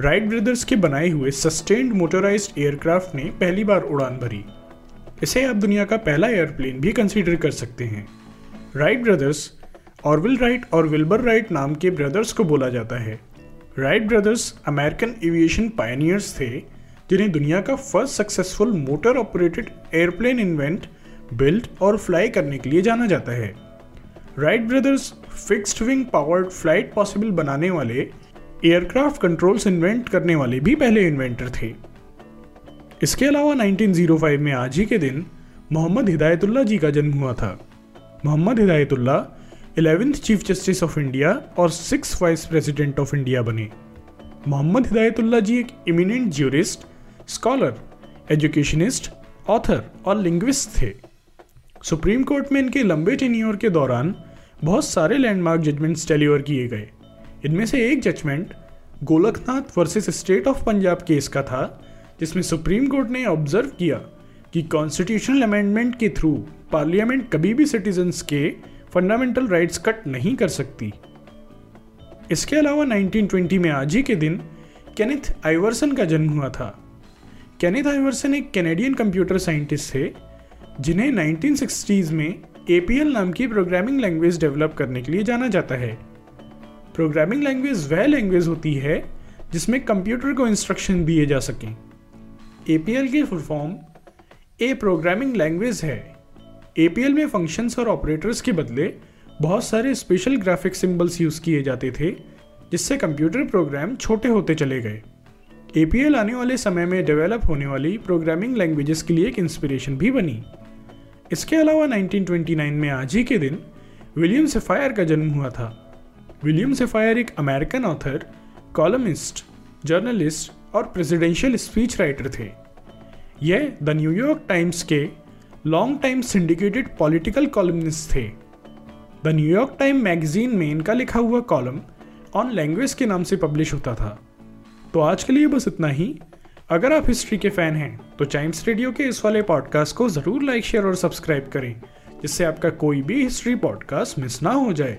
Wright brothers के बनाए हुए सस्टेन्ड मोटराइज्ड एयरक्राफ्ट ने पहली बार उड़ान भरी। इसे आप दुनिया का पहला एयरप्लेन भी कंसीडर कर सकते हैं। राइट ब्रदर्स ऑरविल राइट और विल्बर राइट नाम के ब्रदर्स को बोला जाता है। Wright brothers American aviation pioneers थे, जिन्हें दुनिया का first successful motor operated airplane invent build और फ्लाई करने के लिए जाना जाता है। Wright brothers fixed wing powered flight possible बनाने वाले एयरक्राफ्ट कंट्रोल्स इन्वेंट करने वाले भी पहले इन्वेंटर थे। इसके अलावा 1905 में आज ही के दिन मोहम्मद हिदायतुल्ला जी का जन्म हुआ था। Mohammad Hidayatullah eleventh chief justice of India और six vice president of India बने। मोहम्मद हिदायतुल्ला जी एक eminent jurist scholar educationist author और लिंग्विस्ट थे। सुप्रीम कोर्ट में इनके लंबे टेन्योर के दौरान बहुत सारे लैंडमार्क जजमेंट्स डिलीवर किए गए। इनमें से एक judgment Golaknath versus state of Punjab case का था, जिसमें सुप्रीम कोर्ट ने ऑब्ज़र्व किया कि कॉन्स्टिट्यूशनल अमेंडमेंट के थ्रू पार्लियामेंट कभी भी सिटीजन्स के फंडामेंटल राइट्स कट नहीं कर सकती। इसके अलावा 1920 में आज ही के दिन केनिथ आइवर्सन का जन्म हुआ था। केनिथ आइवर्सन एक कैनेडियन कंप्यूटर साइंटिस्ट थे, जिन्हें 1960s में APL नाम की प्रोग्रामिंग लैंग्वेज डेवलप करने के लिए जाना जाता है। प्रोग्रामिंग लैंग्वेज वह लैंग्वेज होती है जिसमें कंप्यूटर को इंस्ट्रक्शन दिए जा सकें। APL की full form a programming language है। APL में फ़ंक्शंस और ऑपरेटर्स के बदले बहुत सारे स्पेशल ग्राफिक सिंबल्स यूज़ किए जाते थे, जिससे कंप्यूटर प्रोग्राम छोटे होते चले गए। APL आने वाले समय में डेवलप होने वाली प्रोग्रामिंग लैंग्वेजेस के लिए एक इंस्पिरेशन भी बनी। इसके अलावा 1929 में आज ही के दिन विलियम सेफायर का जन्म हुआ था। विलियम सेफायर एक अमेरिकन ऑथर, कॉलमिस्ट, जर्नलिस्ट और प्रेसिडेंशियल स्पीच राइटर थे। यह द न्यूयॉर्क टाइम्स के long time syndicated political columnist थे। The New York Time magazine में इनका लिखा हुआ कॉलम ऑन लैंग्वेज के नाम से पब्लिश होता था। तो आज के लिए बस इतना ही। अगर आप हिस्ट्री के फ़ैन हैं तो चाइम्स रेडियो के इस वाले पॉडकास्ट को ज़रूर लाइक, शेयर और सब्सक्राइब करें, जिससे आपका कोई भी हिस्ट्री पॉडकास्ट मिस ना हो जाए।